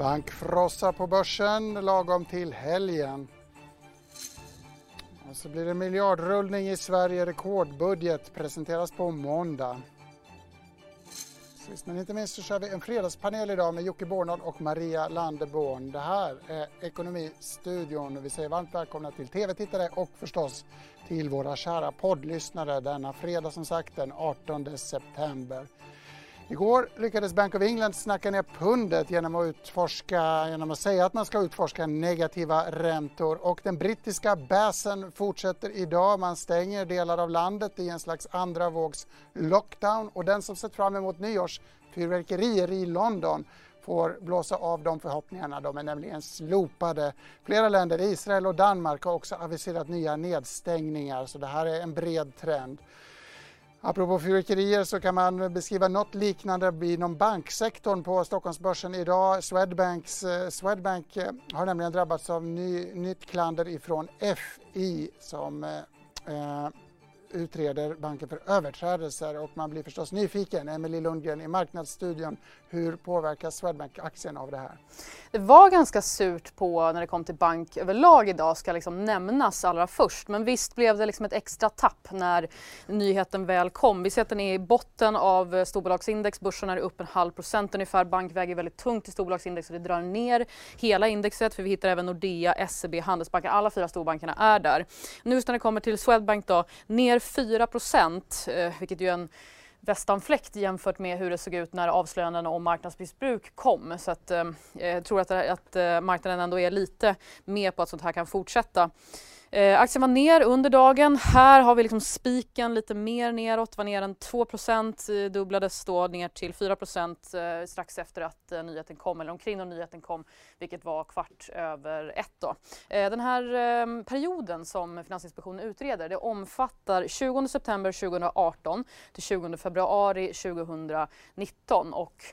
Bankfrossa på börsen lagom till helgen. Och så blir det miljardrullning i Sverige, rekordbudget presenteras på måndag. Sist men inte minst så kör vi en fredagspanel idag med Jocke Bornold och Maria Landeborn. Det här är Ekonomistudion. Vi säger varmt välkomna till tv-tittare och förstås till våra kära poddlyssnare denna fredag som sagt den 18 september. Igår lyckades Bank of England snacka ner pundet genom att, utforska, genom att säga att man ska utforska negativa räntor och den brittiska basen fortsätter idag. Man stänger delar av landet i en slags andra vågs lockdown och den som sett fram emot nyårsfyrverkerier i London får blåsa av de förhoppningarna. De är nämligen slopade. Flera länder, Israel och Danmark, har också aviserat nya nedstängningar så det här är en bred trend. Apropå fyrverkerier så kan man beskriva något liknande inom banksektorn på Stockholmsbörsen idag. Swedbanks, eh, Swedbank eh, har nämligen drabbats av ny, nytt klander ifrån FI som eh, eh utreder banken för överträdelser och man blir förstås nyfiken, Emelie Lundgren i Marknadsstudion, hur påverkas Swedbank-aktien av det här? Det var ganska surt på när det kom till bank överlag idag ska liksom nämnas allra först. Men visst blev det liksom ett extra tapp när nyheten väl kom. Vi ser att den är i botten av storbolagsindex. Börsen är upp en halv procent ungefär. Bank väger väldigt tungt i storbolagsindex och det drar ner hela indexet för vi hittar även Nordea, SEB, Handelsbanken. Alla fyra storbankerna är där. Nu när det kommer till Swedbank då, ner 4 procent, eh, vilket ju är en västanfläkt jämfört med hur det såg ut när avslöjandena om marknadsmissbruk kom. Så att, eh, jag tror att, att eh, marknaden ändå är lite med på att sånt här kan fortsätta. Eh, aktien var ner under dagen. Här har vi liksom spiken lite mer neråt, var ner en 2 eh, dubblades då ner till 4 eh, strax efter att eh, nyheten kom, eller omkring när nyheten kom, vilket var kvart över ett. Då. Eh, den här eh, perioden som Finansinspektionen utreder, det omfattar 20 september 2018 till 20 februari 2019 och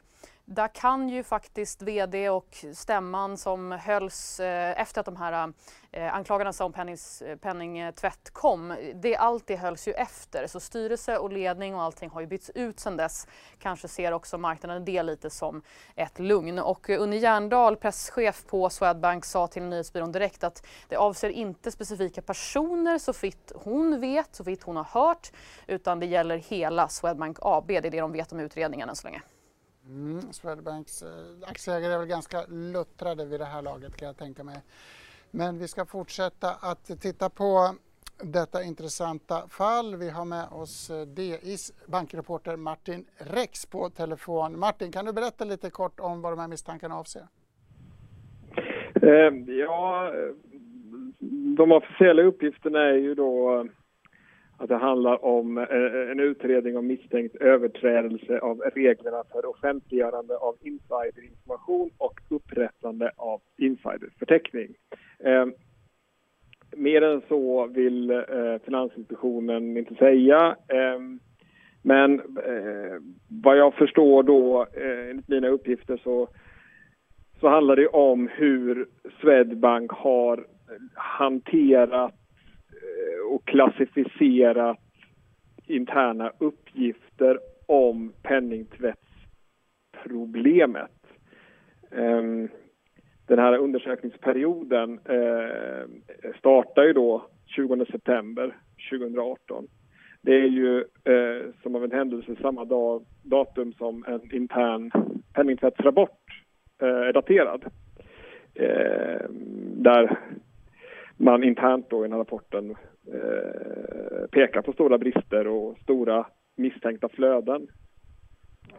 där kan ju faktiskt VD och stämman som hölls eh, efter att de här eh, anklagelserna om pennings, eh, penningtvätt kom, det, allt det hölls ju efter. Så styrelse och ledning och allting har ju bytts ut sedan dess. Kanske ser också marknaden det lite som ett lugn. Och Unni Järndal, presschef på Swedbank, sa till Nyhetsbyrån direkt att det avser inte specifika personer så vitt hon vet, så vitt hon har hört, utan det gäller hela Swedbank AB. Det är det de vet om utredningen än så länge. Mm, Swedbanks eh, aktieägare är väl ganska luttrade vid det här laget kan jag tänka mig. Men vi ska fortsätta att titta på detta intressanta fall. Vi har med oss eh, DIs bankreporter Martin Rex på telefon. Martin, kan du berätta lite kort om vad de här misstankarna avser? Eh, ja, eh, de officiella uppgifterna är ju då eh, att det handlar om eh, eh, en utredning om misstänkt överträdelse av reglerna för offentliggörande av insiderinformation och upprättande av insiderförteckning. Ehm, mer än så vill eh, Finansinspektionen inte säga. Ehm, men vad jag förstår då, enligt mina uppgifter, så, så handlar det om hur Swedbank har hanterat Eh, och klassificerat interna uppgifter om penningtvättsproblemet. Ehm, den här undersökningsperioden eh, startar ju då 20 september 2018. Det är ju eh, som av en händelse samma dag, datum som en intern penningtvättsrapport eh, är daterad. Ehm, där man internt då i den här rapporten eh, pekar på stora brister och stora misstänkta flöden.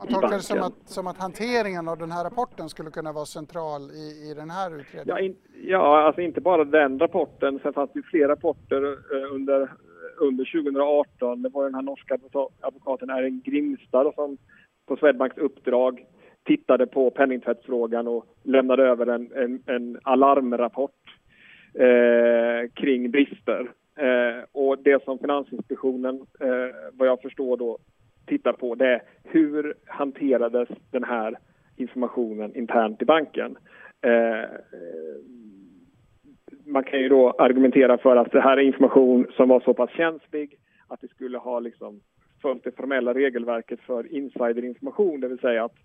Jag tolkar det som att, som att hanteringen av den här rapporten skulle kunna vara central i, i den här utredningen? Ja, in, ja, alltså inte bara den rapporten. Sen fanns det fler rapporter eh, under, under 2018. Det var den här norska advokaten Erin Grimstad som på Swedbanks uppdrag tittade på penningtvättsfrågan och lämnade över en, en, en alarmrapport eh, kring brister. Eh, och det som Finansinspektionen, eh, vad jag förstår då, tittar på det är hur hanterades den här informationen internt i banken? Eh, man kan ju då argumentera för att det här är information som var så pass känslig att det skulle ha liksom följt det formella regelverket för insiderinformation, det vill säga att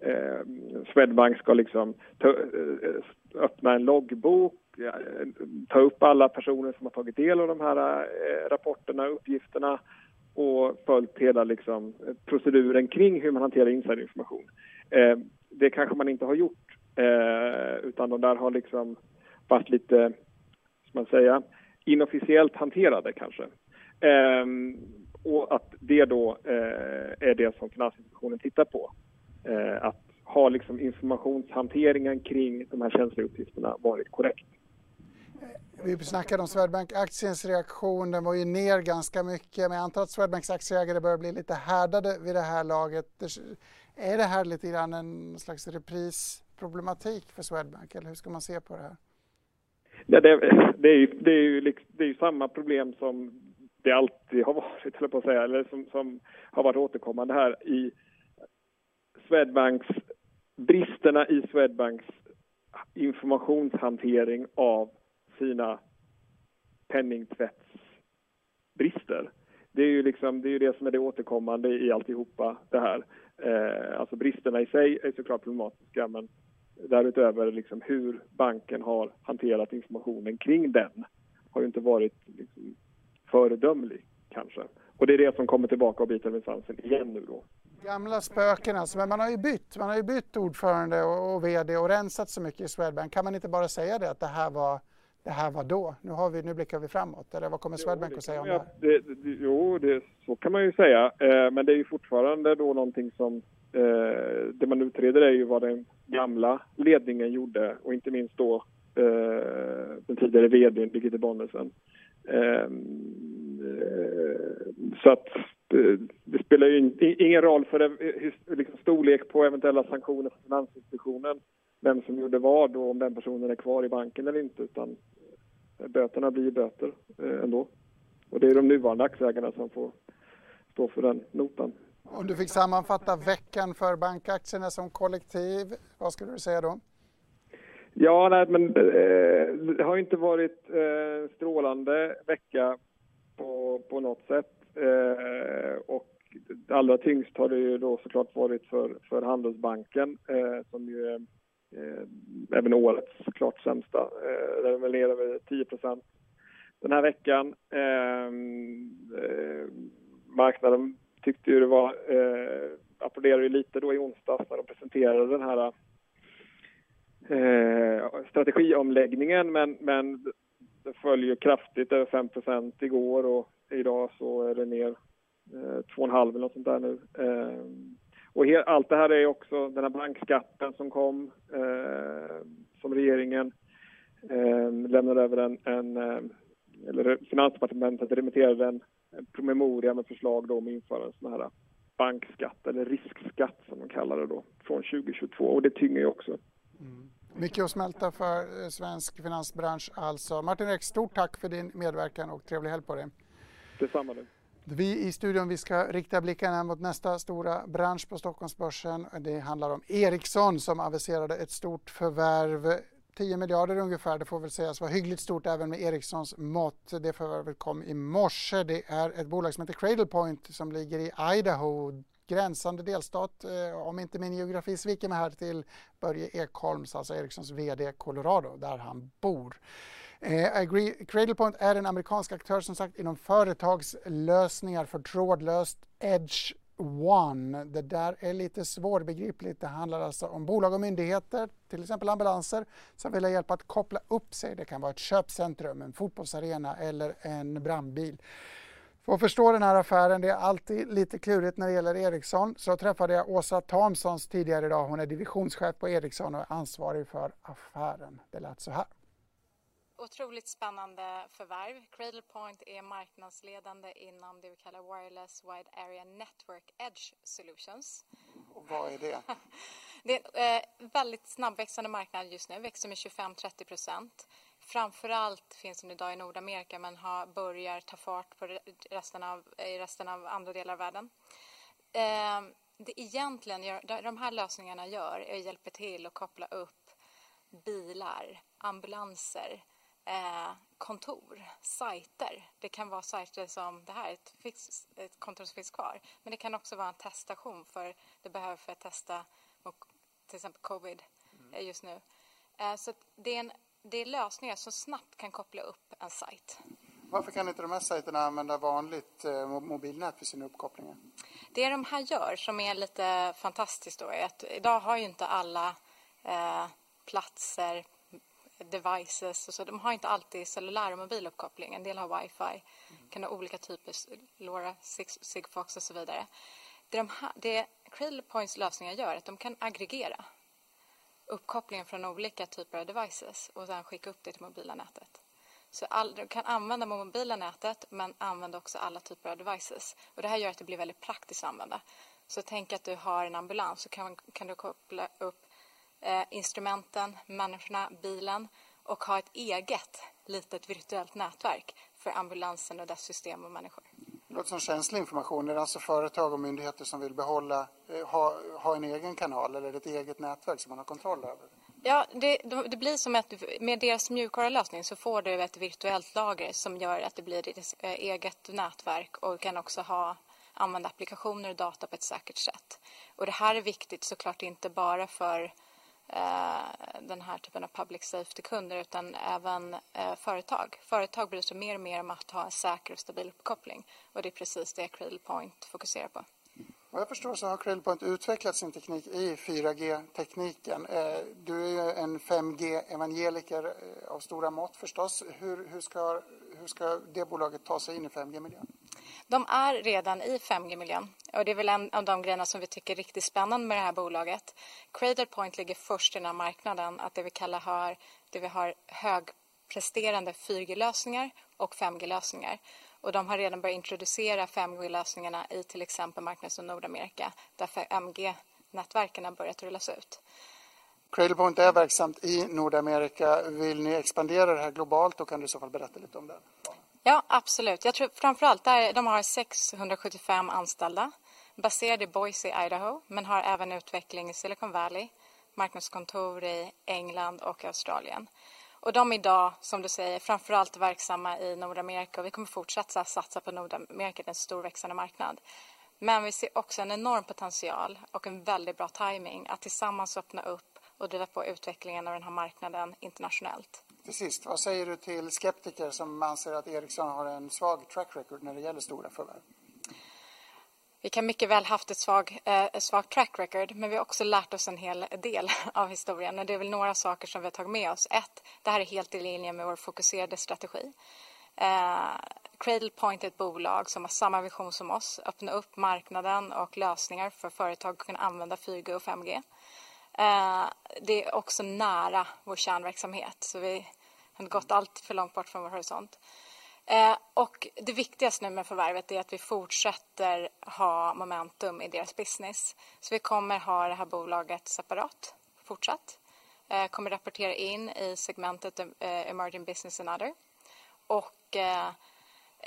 eh, Swedbank ska liksom ta, eh, öppna en loggbok, Eh, ta upp alla personer som har tagit del av de här eh, rapporterna och uppgifterna och följt hela liksom, proceduren kring hur man hanterar insiderinformation. Eh, det kanske man inte har gjort, eh, utan de där har liksom varit lite, ska man säga, inofficiellt hanterade kanske. Eh, och att det då eh, är det som Finansinspektionen tittar på. Eh, att har liksom informationshanteringen kring de här känsliga uppgifterna varit korrekt? Vi snackade om Swedbank-aktiens reaktion. Den var ju ner ganska mycket. Men jag antar att Swedbanks aktieägare börjar bli lite härdade vid det här laget. Är det här lite grann en slags reprisproblematik för Swedbank? Eller hur ska man se på det här? Ja, det, det, är ju, det, är ju, liksom, det är ju samma problem som det alltid har varit, eller på att säga, eller som, som har varit återkommande här i Swedbanks, bristerna i Swedbanks informationshantering av sina penningtvättsbrister. Det är ju liksom, det, är det som är det återkommande i alltihopa det här. Eh, alltså bristerna i sig är såklart problematiska men därutöver liksom hur banken har hanterat informationen kring den har ju inte varit liksom, föredömlig kanske. Och det är det som kommer tillbaka och biter med svansen igen nu då. Gamla spöken alltså, men man har ju bytt. Man har ju bytt ordförande och, och VD och rensat så mycket i Swedbank. Kan man inte bara säga det att det här var det här var då. Nu, har vi, nu blickar vi framåt. Eller vad kommer Swedbank jo, att säga om det här? Det, det, jo, det, så kan man ju säga. Eh, men det är ju fortfarande då någonting som... Eh, det man utreder är ju vad den gamla ledningen gjorde och inte minst då eh, den tidigare vdn Birgitte Bonnesen. Eh, så att eh, det spelar ju ingen roll för det, liksom storlek på eventuella sanktioner från Finansinspektionen vem som gjorde vad och om den personen är kvar i banken eller inte utan böterna blir böter eh, ändå. Och det är de nuvarande aktieägarna som får stå för den notan. Om du fick sammanfatta veckan för bankaktierna som kollektiv, vad skulle du säga då? Ja, nej, men eh, det har inte varit eh, strålande vecka på, på något sätt. Eh, och allra tyngst har det ju då såklart varit för, för Handelsbanken eh, som ju är eh, Eh, även årets klart sämsta. Eh, där är väl nere över 10% den här veckan. Eh, eh, marknaden tyckte ju det var, eh, applåderade ju lite då i onsdags när de presenterade den här eh, strategiomläggningen men, men det följer kraftigt över 5% igår och idag så är det ner eh, 2,5 eller något sånt där nu. Eh, och he, allt det här är också den här bankskatten som kom, eh, som regeringen eh, lämnade över en, en eh, eller Finansdepartementet remitterade en, en promemoria med förslag då om införa en sån här bankskatt eller riskskatt som de kallar det då från 2022 och det tynger ju också. Mm. Mycket att smälta för eh, svensk finansbransch alltså. Martin Rex, stort tack för din medverkan och trevlig helg på dig. Detsamma nu. Vi i studion vi ska rikta blickarna mot nästa stora bransch på Stockholmsbörsen. Det handlar om Ericsson som aviserade ett stort förvärv 10 miljarder ungefär. Det får väl sägas vara hyggligt stort även med Ericssons mått. Det förvärvet kom i morse. Det är ett bolag som heter Cradlepoint som ligger i Idaho, gränsande delstat. Eh, om inte min geografi sviker mig här till Börje Ekholms, alltså Ericssons VD Colorado, där han bor. Eh, Cradlepoint är en amerikansk aktör som sagt inom företagslösningar för trådlöst Edge One. Det där är lite svårbegripligt. Det handlar alltså om bolag och myndigheter, till exempel ambulanser, som vill ha hjälp att koppla upp sig. Det kan vara ett köpcentrum, en fotbollsarena eller en brandbil. För att förstå den här affären, det är alltid lite klurigt när det gäller Ericsson, så träffade jag Åsa Thomsons tidigare idag. Hon är divisionschef på Ericsson och är ansvarig för affären. Det lät så här. Otroligt spännande förvärv. Cradlepoint är marknadsledande inom det vi kallar Wireless Wide Area Network Edge Solutions. Och vad är det? det är en eh, väldigt snabbväxande marknad just nu, växer med 25-30 procent. Framförallt finns den idag i Nordamerika men har, börjar ta fart på resten av, i resten av andra delar av världen. Eh, det egentligen gör, de här lösningarna gör är att hjälpa till att koppla upp bilar, ambulanser, eh, kontor, sajter. Det kan vara sajter som det här, ett, ett kontor som finns kvar. Men det kan också vara en teststation för det behöver för att testa och till exempel covid mm. just nu. Så det är, en, det är lösningar som snabbt kan koppla upp en sajt. Varför kan inte de här sajterna använda vanligt mobilnät för sina uppkopplingar? Det de här gör som är lite fantastiskt då är att idag har ju inte alla eh, platser devices och så. De har inte alltid cellulär och mobiluppkoppling. En del har wifi, mm. kan ha olika typer, LoRa, Sigfox och så vidare. Det, de här, det Cradlepoints lösningar gör är att de kan aggregera uppkopplingen från olika typer av devices och sedan skicka upp det till mobila nätet. Så all, du kan använda mobila nätet men använda också alla typer av devices. Och det här gör att det blir väldigt praktiskt att använda. Så tänk att du har en ambulans så kan, kan du koppla upp eh, instrumenten, människorna, bilen och ha ett eget litet virtuellt nätverk för ambulansen och dess system och människor. Det låter som känslig information. Är det alltså företag och myndigheter som vill behålla, eh, ha, ha en egen kanal eller ett eget nätverk som man har kontroll över? Ja, det, det blir som att med deras mjukvarulösning så får du ett virtuellt lager som gör att det blir ditt eh, eget nätverk och kan också ha använda applikationer och data på ett säkert sätt. Och det här är viktigt såklart inte bara för Eh, den här typen av public safety-kunder utan även eh, företag. Företag bryr sig mer och mer om att ha en säker och stabil uppkoppling och det är precis det Cradlepoint fokuserar på. Vad jag förstår så har Cradlepoint utvecklat sin teknik i 4G-tekniken. Eh, du är ju en 5G-evangeliker eh, av stora mått förstås. Hur, hur, ska, hur ska det bolaget ta sig in i 5G-miljön? De är redan i 5G-miljön och det är väl en av de grejerna som vi tycker är riktigt spännande med det här bolaget. Cradlepoint ligger först i den här marknaden, att det vi kallar har, det vi har högpresterande 4G-lösningar och 5G-lösningar. Och de har redan börjat introducera 5G-lösningarna i till exempel marknader som Nordamerika där 5G-nätverken har börjat rullas ut. Cradlepoint är verksamt i Nordamerika. Vill ni expandera det här globalt och kan du i så fall berätta lite om det? Ja, absolut. Jag tror framförallt där de har 675 anställda baserade i Boise, Idaho, men har även utveckling i Silicon Valley, marknadskontor i England och Australien. Och de är idag, som du säger, framförallt verksamma i Nordamerika och vi kommer fortsätta satsa på Nordamerika, det är en stor växande marknad. Men vi ser också en enorm potential och en väldigt bra timing att tillsammans öppna upp och driva på utvecklingen av den här marknaden internationellt. Till sist, vad säger du till skeptiker som anser att Ericsson har en svag track record när det gäller stora förvärv? Vi kan mycket väl haft ett svag, eh, svag track record men vi har också lärt oss en hel del av historien. Och det är väl några saker som vi har tagit med oss. Ett, det här är helt i linje med vår fokuserade strategi. Eh, Cradlepoint är ett bolag som har samma vision som oss. Öppna upp marknaden och lösningar för företag att kunna använda 4G och 5G. Eh, det är också nära vår kärnverksamhet så vi har gått allt för långt bort från vår horisont. Eh, och det viktigaste nu med förvärvet är att vi fortsätter ha momentum i deras business. Så vi kommer ha det här bolaget separat fortsatt. Eh, kommer rapportera in i segmentet eh, Emerging Business and Other. Och eh,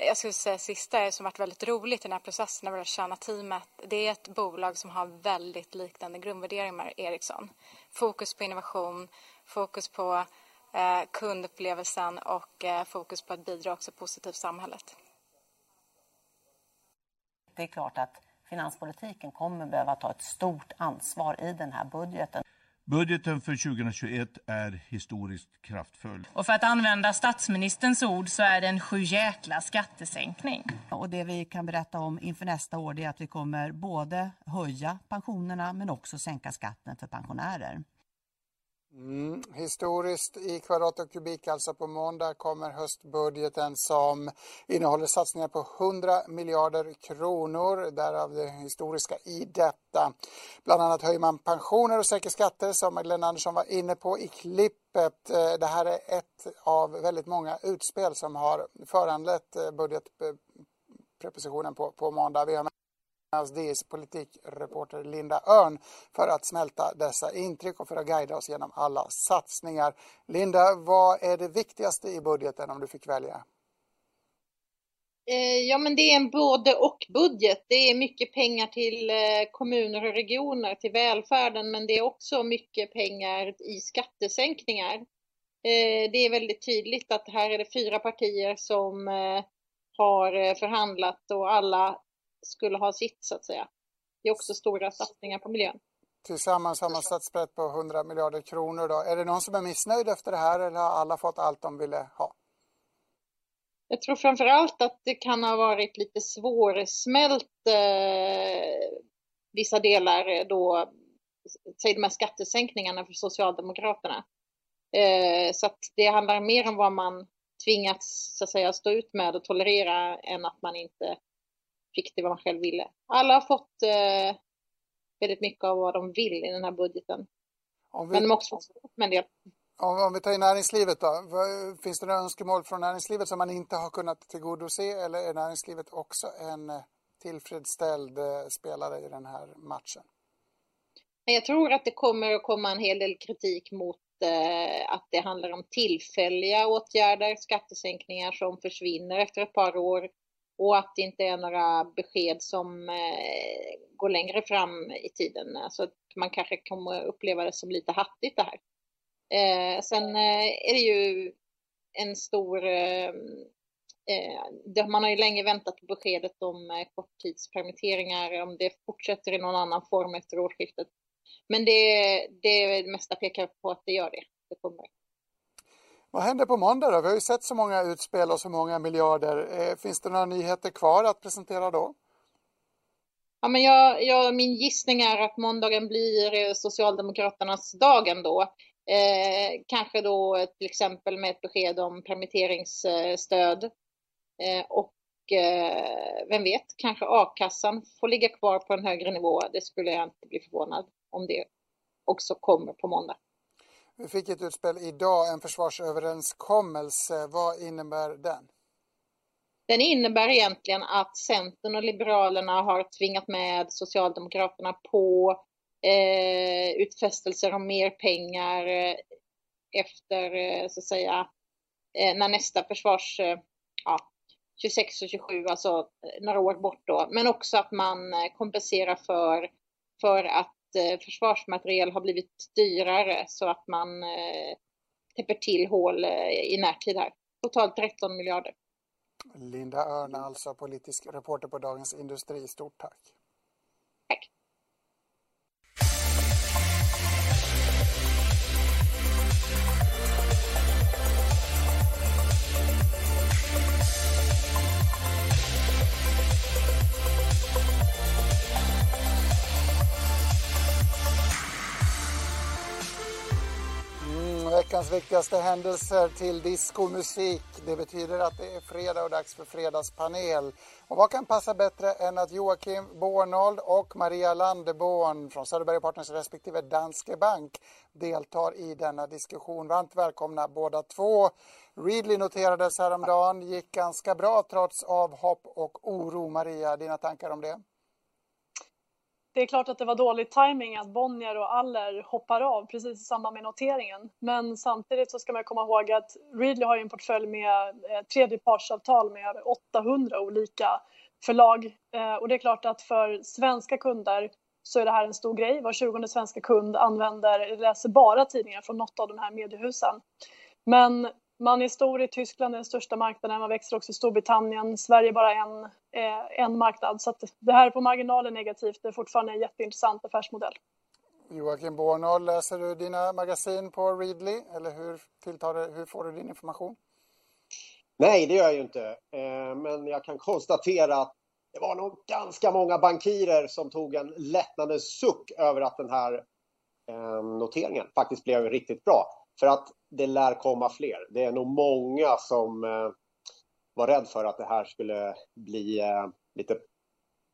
jag skulle säga sista som varit väldigt roligt i den här processen när vi har tjänat teamet. Det är ett bolag som har väldigt liknande grundvärderingar med Ericsson. Fokus på innovation, fokus på eh, kundupplevelsen och eh, fokus på att bidra också positivt till samhället. Det är klart att finanspolitiken kommer behöva ta ett stort ansvar i den här budgeten. Budgeten för 2021 är historiskt kraftfull. Och för att använda statsministerns ord så är det en sjujäkla skattesänkning. Och det vi kan berätta om inför nästa år är att vi kommer både höja pensionerna men också sänka skatten för pensionärer. Mm, historiskt i kvadrat och kubik, alltså på måndag kommer höstbudgeten som innehåller satsningar på 100 miljarder kronor, därav det historiska i detta. Bland annat höjer man pensioner och sänker skatter som Magdalena Andersson var inne på i klippet. Eh, det här är ett av väldigt många utspel som har föranlett eh, budgetpropositionen på, på måndag. Vi har DIs politikreporter Linda Örn för att smälta dessa intryck och för att guida oss genom alla satsningar. Linda, vad är det viktigaste i budgeten om du fick välja? Eh, ja, men det är en både och budget. Det är mycket pengar till eh, kommuner och regioner, till välfärden, men det är också mycket pengar i skattesänkningar. Eh, det är väldigt tydligt att här är det fyra partier som har förhandlat och alla skulle ha sitt så att säga. Det är också stora satsningar på miljön. Tillsammans har man satt sprätt på 100 miljarder kronor. Då. Är det någon som är missnöjd efter det här eller har alla fått allt de ville ha? Jag tror framför allt att det kan ha varit lite svårsmält eh, vissa delar då, säg de här skattesänkningarna för Socialdemokraterna. Eh, så att det handlar mer om vad man tvingats så att säga stå ut med och tolerera än att man inte fick det vad man själv ville. Alla har fått eh, väldigt mycket av vad de vill i den här budgeten. Vi, Men de har också fått med en del. Om, om vi tar in näringslivet då. Finns det några önskemål från näringslivet som man inte har kunnat tillgodose eller är näringslivet också en eh, tillfredsställd eh, spelare i den här matchen? Jag tror att det kommer att komma en hel del kritik mot eh, att det handlar om tillfälliga åtgärder, skattesänkningar som försvinner efter ett par år och att det inte är några besked som eh, går längre fram i tiden. Alltså att man kanske kommer uppleva det som lite hattigt det här. Eh, sen eh, är det ju en stor... Eh, eh, man har ju länge väntat på beskedet om eh, korttidspermitteringar, om det fortsätter i någon annan form efter årsskiftet. Men det, det mesta pekar på att det gör det. det kommer. Vad händer på måndag då? Vi har ju sett så många utspel och så många miljarder. Eh, finns det några nyheter kvar att presentera då? Ja, men jag, jag, min gissning är att måndagen blir eh, Socialdemokraternas dag ändå. Eh, kanske då till exempel med ett besked om permitteringsstöd. Eh, och eh, vem vet, kanske a-kassan får ligga kvar på en högre nivå. Det skulle jag inte bli förvånad om det också kommer på måndag. Vi fick ett utspel idag, en försvarsöverenskommelse. Vad innebär den? Den innebär egentligen att Centern och Liberalerna har tvingat med Socialdemokraterna på eh, utfästelser om mer pengar eh, efter, eh, så att säga, eh, när nästa försvars, eh, ja, 26 och 27, alltså eh, några år bort då, men också att man eh, kompenserar för, för att Eh, försvarsmateriel har blivit dyrare så att man eh, täpper till hål eh, i närtid här. Totalt 13 miljarder. Linda Örn, alltså politisk reporter på Dagens Industri. Stort. Tack. Veckans viktigaste händelser till diskomusik. Det betyder att det är fredag och dags för fredagspanel. Och vad kan passa bättre än att Joakim Bornold och Maria Landeborn från Söderberg Partners respektive Danske Bank deltar i denna diskussion. Varmt välkomna båda två. Readly noterades häromdagen, gick ganska bra trots avhopp och oro. Maria, dina tankar om det? Det är klart att det var dålig timing att Bonnier och Aller hoppar av precis i samband med noteringen. Men samtidigt så ska man komma ihåg att Readly har en portfölj med eh, tredjepartsavtal med över 800 olika förlag. Eh, och det är klart att för svenska kunder så är det här en stor grej. Var tjugonde svenska kund använder, läser bara tidningar från något av de här mediehusen. Men man är stor i Tyskland, den största marknaden, man växer också i Storbritannien, Sverige bara en, eh, en marknad. Så det här är på marginalen negativt, det är fortfarande en jätteintressant affärsmodell. Joakim Bornold, läser du dina magasin på Readly eller hur, tilltar det, hur får du din information? Nej, det gör jag ju inte. Eh, men jag kan konstatera att det var nog ganska många bankirer som tog en lättnadens suck över att den här eh, noteringen faktiskt blev riktigt bra. För att det lär komma fler. Det är nog många som eh, var rädd för att det här skulle bli eh, lite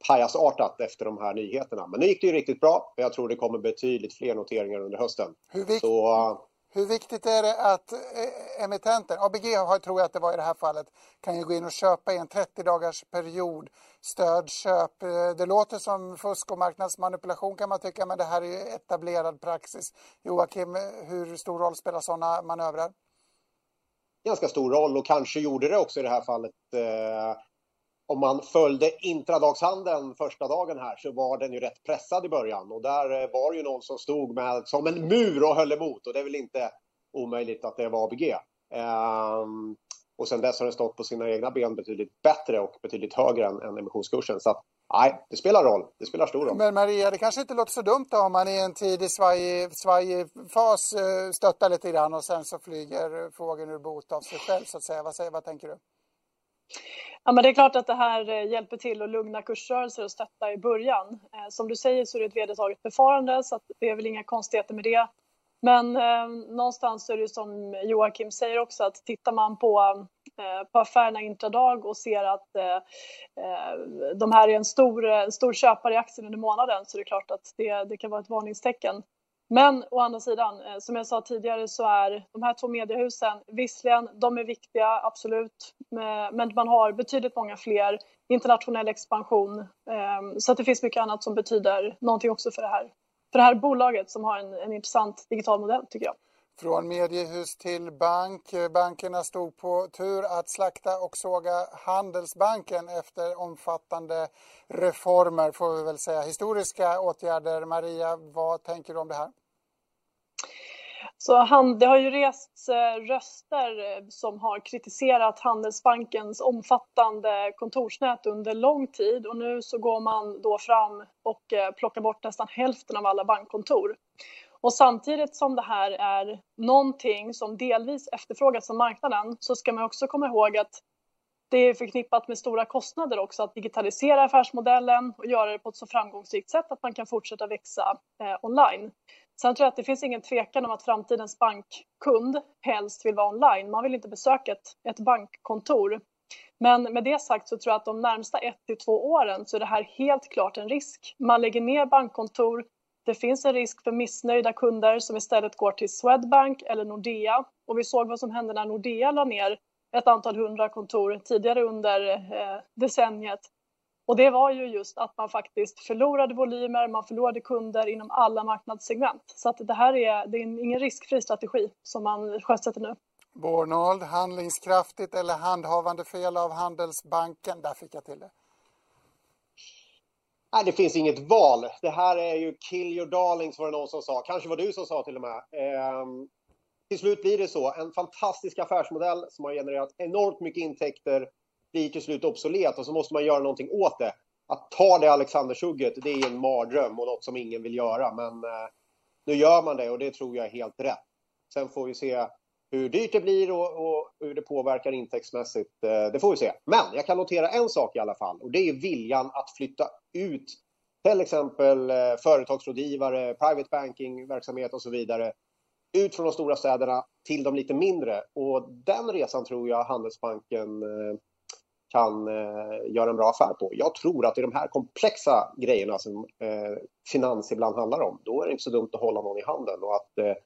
pajasartat efter de här nyheterna. Men nu gick det ju riktigt bra. Jag tror det kommer betydligt fler noteringar under hösten. Hur, vikt, Så, hur viktigt är det att eh, emittenten, ABG har, tror jag att det var i det här fallet, kan ju gå in och köpa i en 30 dagars period stödköp. Eh, det låter som fusk och marknadsmanipulation kan man tycka, men det här är ju etablerad praxis. Joakim, hur stor roll spelar sådana manövrar? Ganska stor roll och kanske gjorde det också i det här fallet. Eh, om man följde intradagshandeln första dagen här så var den ju rätt pressad i början och där eh, var ju någon som stod med som en mur och höll emot och det är väl inte omöjligt att det var ABG. Um, ehm, och sen dess har den stått på sina egna ben betydligt bättre och betydligt högre än, än emissionskursen. Så att Nej, det spelar roll. Det spelar stor roll. Men Maria, det kanske inte låter så dumt då om man i en tidig svajig, svajig fas eh, stöttar lite grann och sen så flyger fågeln ur bot av sig själv så att säga. Vad, säger, vad tänker du? Ja, men det är klart att det här eh, hjälper till att lugna kursrörelser och stötta i början. Eh, som du säger så är det ett vedertaget förfarande så att det är väl inga konstigheter med det. Men eh, någonstans är det som Joakim säger också att tittar man på, eh, på affärerna intradag och ser att eh, eh de här är en stor, en stor köpare i aktien under månaden så är det klart att det, det kan vara ett varningstecken. Men å andra sidan, eh, som jag sa tidigare så är de här två mediehusen, visserligen, de är viktiga, absolut, eh, men man har betydligt många fler, internationell expansion, ehm, så att det finns mycket annat som betyder någonting också för det här, för det här bolaget som har en, en intressant digital modell tycker jag. Från mediehus till bank. Bankerna stod på tur att slakta och såga Handelsbanken efter omfattande reformer, får vi väl säga. Historiska åtgärder. Maria, vad tänker du om det här? Så han, det har ju rests eh, röster eh, som har kritiserat Handelsbankens omfattande kontorsnät under lång tid och nu så går man då fram och eh, plockar bort nästan hälften av alla bankkontor. Och samtidigt som det här är någonting som delvis efterfrågas av marknaden så ska man också komma ihåg att det är förknippat med stora kostnader också att digitalisera affärsmodellen och göra det på ett så framgångsrikt sätt att man kan fortsätta växa eh, online. Sen tror jag att det finns ingen tvekan om att framtidens bankkund helst vill vara online. Man vill inte besöka ett, ett bankkontor. Men med det sagt så tror jag att de närmsta ett till två åren så är det här helt klart en risk. Man lägger ner bankkontor. Det finns en risk för missnöjda kunder som istället går till Swedbank eller Nordea. Och vi såg vad som hände när Nordea la ner ett antal hundra kontor tidigare under eh, decenniet. Och det var ju just att man faktiskt förlorade volymer, man förlorade kunder inom alla marknadssegment. Så att det här är, det är ingen riskfri strategi som man sjösätter nu. Bornold, handlingskraftigt eller handhavande fel av Handelsbanken? Där fick jag till det. Nej, det finns inget val. Det här är ju kill your darlings var det någon som sa. Kanske var du som sa till och med. Ehm, till slut blir det så. En fantastisk affärsmodell som har genererat enormt mycket intäkter blir till slut obsolet och så måste man göra någonting åt det. Att ta det Alexandershugget, det är en mardröm och något som ingen vill göra. Men eh, nu gör man det och det tror jag är helt rätt. Sen får vi se hur dyrt det blir och, och hur det påverkar intäktsmässigt. Eh, det får vi se. Men jag kan notera en sak i alla fall och det är viljan att flytta ut till exempel eh, företagsrådgivare, private banking-verksamhet och så vidare ut från de stora städerna till de lite mindre. Och den resan tror jag Handelsbanken eh, kan göra en bra affär på. Jag tror att i de här komplexa grejerna som finans ibland handlar om, då är det inte så dumt att hålla någon i handen och att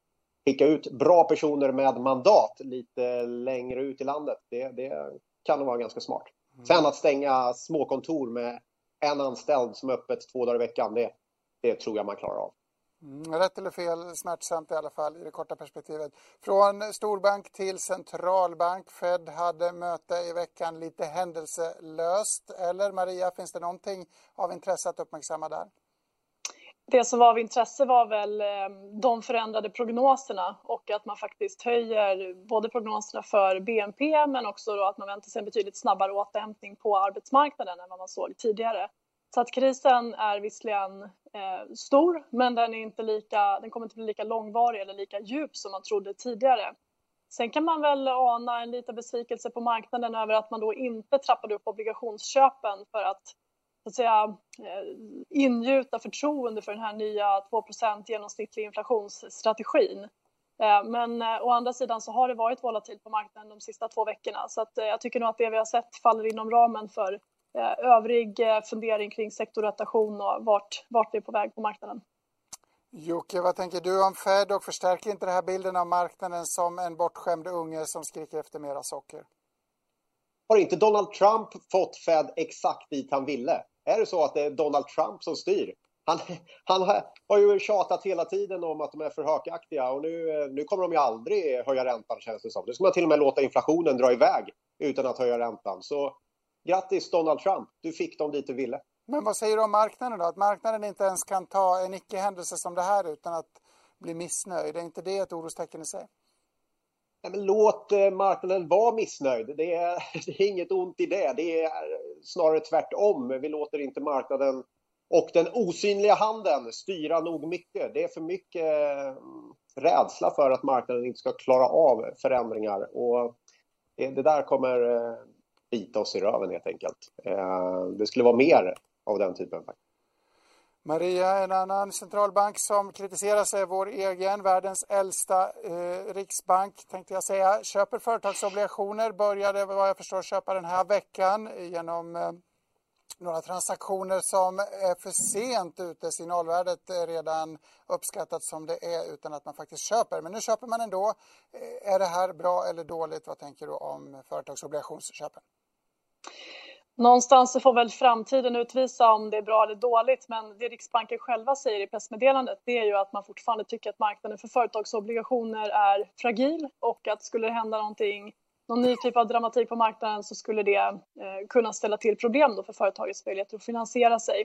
skicka ut bra personer med mandat lite längre ut i landet. Det, det kan vara ganska smart. Mm. Sen att stänga småkontor med en anställd som är öppet två dagar i veckan, det, det tror jag man klarar av. Mm, rätt eller fel, smärtsamt i alla fall i det korta perspektivet. Från storbank till centralbank. Fed hade möte i veckan lite händelselöst. Eller Maria, finns det någonting av intresse att uppmärksamma där? Det som var av intresse var väl eh, de förändrade prognoserna och att man faktiskt höjer både prognoserna för BNP men också att man väntar sig en betydligt snabbare återhämtning på arbetsmarknaden än vad man såg tidigare. Så att krisen är visserligen eh, stor, men den, är inte lika, den kommer inte bli lika långvarig eller lika djup som man trodde tidigare. Sen kan man väl ana en liten besvikelse på marknaden över att man då inte trappade upp obligationsköpen för att, så att säga, eh, ingjuta förtroende för den här nya 2% genomsnittlig inflationsstrategin. Eh, men eh, å andra sidan så har det varit volatilt på marknaden de sista två veckorna så att jag tycker nog att det vi har sett faller inom ramen för övrig fundering kring sektorrotation och vart, vart vi är på väg på marknaden. Jocke, vad tänker du om Fed och förstärker inte det här bilden av marknaden som en bortskämd unge som skriker efter mera socker? Har inte Donald Trump fått Fed exakt dit han ville? Är det så att det är Donald Trump som styr? Han, han har ju tjatat hela tiden om att de är för hökaktiga och nu, nu kommer de ju aldrig höja räntan känns det som. Nu ska man till och med låta inflationen dra iväg utan att höja räntan. Så Grattis Donald Trump, du fick dem dit du ville. Men vad säger du om marknaden då? Att marknaden inte ens kan ta en icke-händelse som det här utan att bli missnöjd. Är inte det ett orostecken i sig? Nej, men låt eh, marknaden vara missnöjd. Det är, det är, inget ont i det. Det är snarare tvärtom. Vi låter inte marknaden och den osynliga handen styra nog mycket. Det är för mycket mm, rädsla för att marknaden inte ska klara av förändringar. Och det där kommer eh, bita oss i röven helt enkelt. Eh, det skulle vara mer av den typen. Maria, en annan centralbank som kritiseras är vår egen, världens äldsta eh, riksbank, tänkte jag säga. Köper företagsobligationer, började vad jag förstår köpa den här veckan genom eh, några transaktioner som är för sent ute. Signalvärdet är redan uppskattat som det är utan att man faktiskt köper. Men nu köper man ändå. Eh, är det här bra eller dåligt? Vad tänker du om företagsobligationsköpen? Någonstans så får väl framtiden utvisa om det är bra eller dåligt men det Riksbanken själva säger i pressmeddelandet det är ju att man fortfarande tycker att marknaden för företagsobligationer är fragil och att skulle det hända någonting, någon ny typ av dramatik på marknaden så skulle det eh, kunna ställa till problem då för företagets möjligheter att finansiera sig.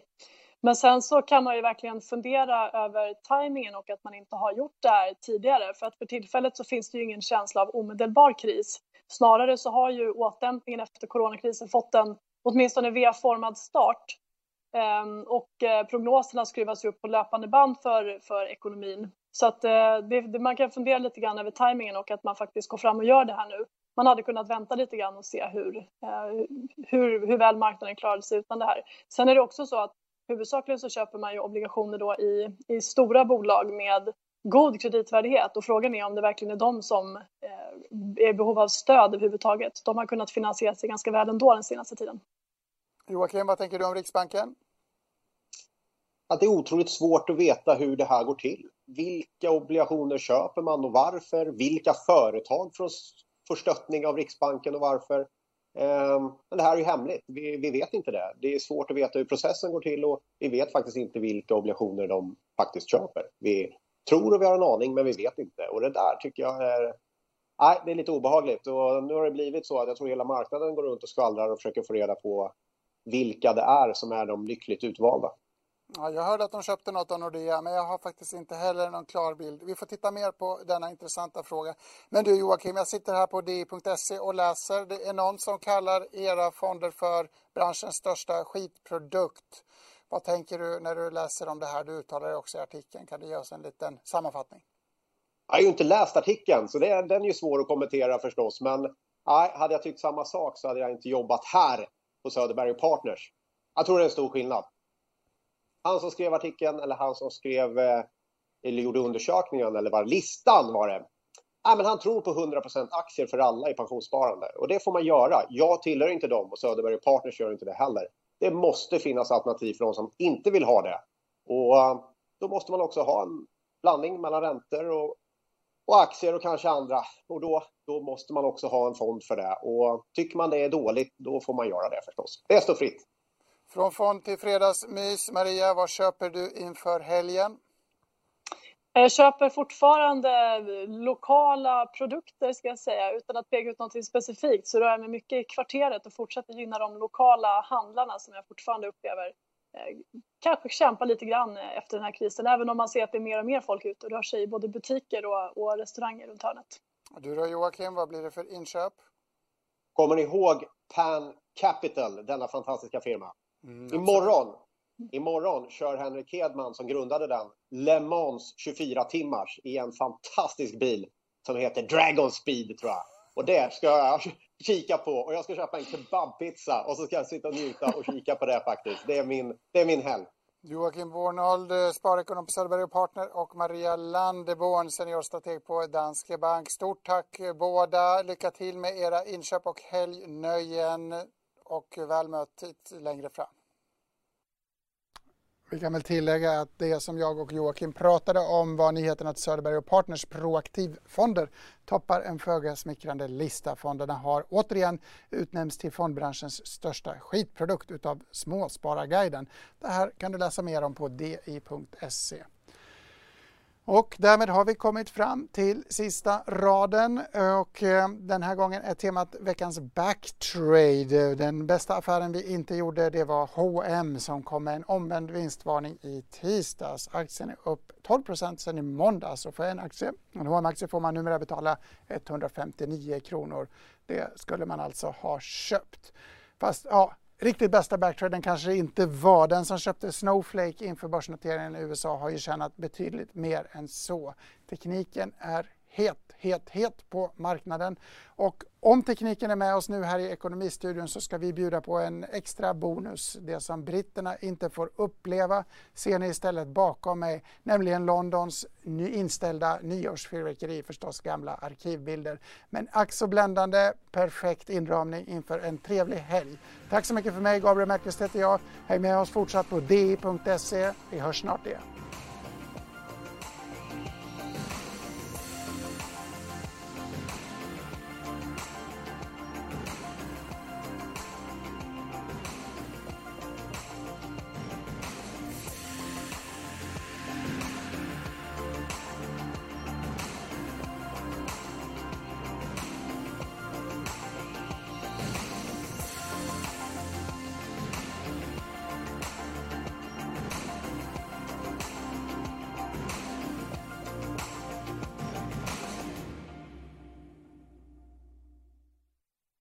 Men sen så kan man ju verkligen fundera över tajmingen och att man inte har gjort det här tidigare för att för tillfället så finns det ju ingen känsla av omedelbar kris. Snarare så har ju återhämtningen efter coronakrisen fått en åtminstone V-formad start. Ehm, och eh, prognoserna skruvas upp på löpande band för, för ekonomin. Så att eh, det, det, man kan fundera lite grann över tajmingen och att man faktiskt går fram och gör det här nu. Man hade kunnat vänta lite grann och se hur, eh, hur, hur väl marknaden klarade sig utan det här. Sen är det också så att huvudsakligen så köper man ju obligationer då i, i stora bolag med god kreditvärdighet och frågan är om det verkligen är de som är i behov av stöd överhuvudtaget. De har kunnat finansiera sig ganska väl ändå den senaste tiden. Joakim, vad tänker du om Riksbanken? Att det är otroligt svårt att veta hur det här går till. Vilka obligationer köper man och varför? Vilka företag får stöttning av Riksbanken och varför? Ehm, men det här är ju hemligt. Vi, vi, vet inte det. Det är svårt att veta hur processen går till och vi vet faktiskt inte vilka obligationer de faktiskt köper. Vi tror och vi har en aning, men vi vet inte. Och det där tycker jag är nej, det är lite obehagligt och nu har det blivit så att jag tror hela marknaden går runt och skvallrar och försöker få reda på vilka det är som är de lyckligt utvalda. Ja, jag hörde att de köpte något av Nordea, men jag har faktiskt inte heller någon klar bild. Vi får titta mer på denna intressanta fråga. Men du Joakim, jag sitter här på di.se och läser. Det är någon som kallar era fonder för branschens största skitprodukt. Vad tänker du när du läser om det här? Du uttalar dig också i artikeln. Kan du ge oss en liten sammanfattning? Jag har ju inte läst artikeln, så det, den är ju svår att kommentera förstås. Men nej, hade jag tyckt samma sak så hade jag inte jobbat här på Söderberg Partners. Jag tror det är en stor skillnad. Han som skrev artikeln eller han som skrev eh, eller gjorde undersökningen eller var listan var det. Nej, men han tror på 100% aktier för alla i pensionssparande och det får man göra. Jag tillhör inte dem och Söderberg Partners gör inte det heller. Det måste finnas alternativ för de som inte vill ha det. Och eh, då måste man också ha en blandning mellan räntor och och aktier och kanske andra. Och då, då måste man också ha en fond för det. Och tycker man det är dåligt, då får man göra det förstås. Det står fritt. Från fond till fredagsmys. Maria, vad köper du inför helgen? Jag köper fortfarande lokala produkter ska jag säga utan att peka ut något specifikt så rör jag mig mycket i kvarteret och fortsätter gynna de lokala handlarna som jag fortfarande upplever Eh, kanske kämpa lite grann efter den här krisen, även om man ser att det är mer och mer folk ute och rör sig i både butiker och, och restauranger runt hörnet. Du då Joakim, vad blir det för inköp? Kommer ni ihåg Pan Capital, denna fantastiska firma? Mm, imorgon, imorgon kör Henrik Hedman som grundade den Le Mans 24 timmars i en fantastisk bil som heter Dragon Speed tror jag. Och det ska jag kika på och jag ska köpa en kebabpizza och så ska jag sitta och njuta och kika på det faktiskt. Det är min, det är min helg. Joakim Bornold, eh, sparekonom på Söderberg Partner och Maria Landeborn, seniorstrateg på Danske Bank. Stort tack eh, båda. Lycka till med era inköp och helgnöjen och väl mött längre fram. Vi kan väl tillägga att det som jag och Joakim pratade om var nyheten att Söderberg och Partners proaktivfonder toppar en föga smickrande lista. Fonderna har återigen utnämnts till fondbranschens största skitprodukt utav Småspararguiden. Det här kan du läsa mer om på di.se. Och därmed har vi kommit fram till sista raden och eh, den här gången är temat veckans backtrade. Den bästa affären vi inte gjorde det var H&M som kom med en omvänd vinstvarning i tisdags. Aktien är upp 12 sedan i måndags och för en aktie, en hm aktie får man numera betala 159 kronor. Det skulle man alltså ha köpt. Fast ja, riktigt bästa backtraden kanske inte var. Den som köpte Snowflake inför börsnoteringen i USA har ju tjänat betydligt mer än så. Tekniken är het, het, het på marknaden. Och om tekniken är med oss nu här i Ekonomistudion så ska vi bjuda på en extra bonus. Det som britterna inte får uppleva ser ni istället bakom mig, nämligen Londons inställda nyårsfyrverkeri, förstås gamla arkivbilder. Men ack så bländande, perfekt inramning inför en trevlig helg. Tack så mycket för mig, Gabriel Mellqvist heter jag. Häng med oss fortsatt på di.se. Vi hörs snart igen.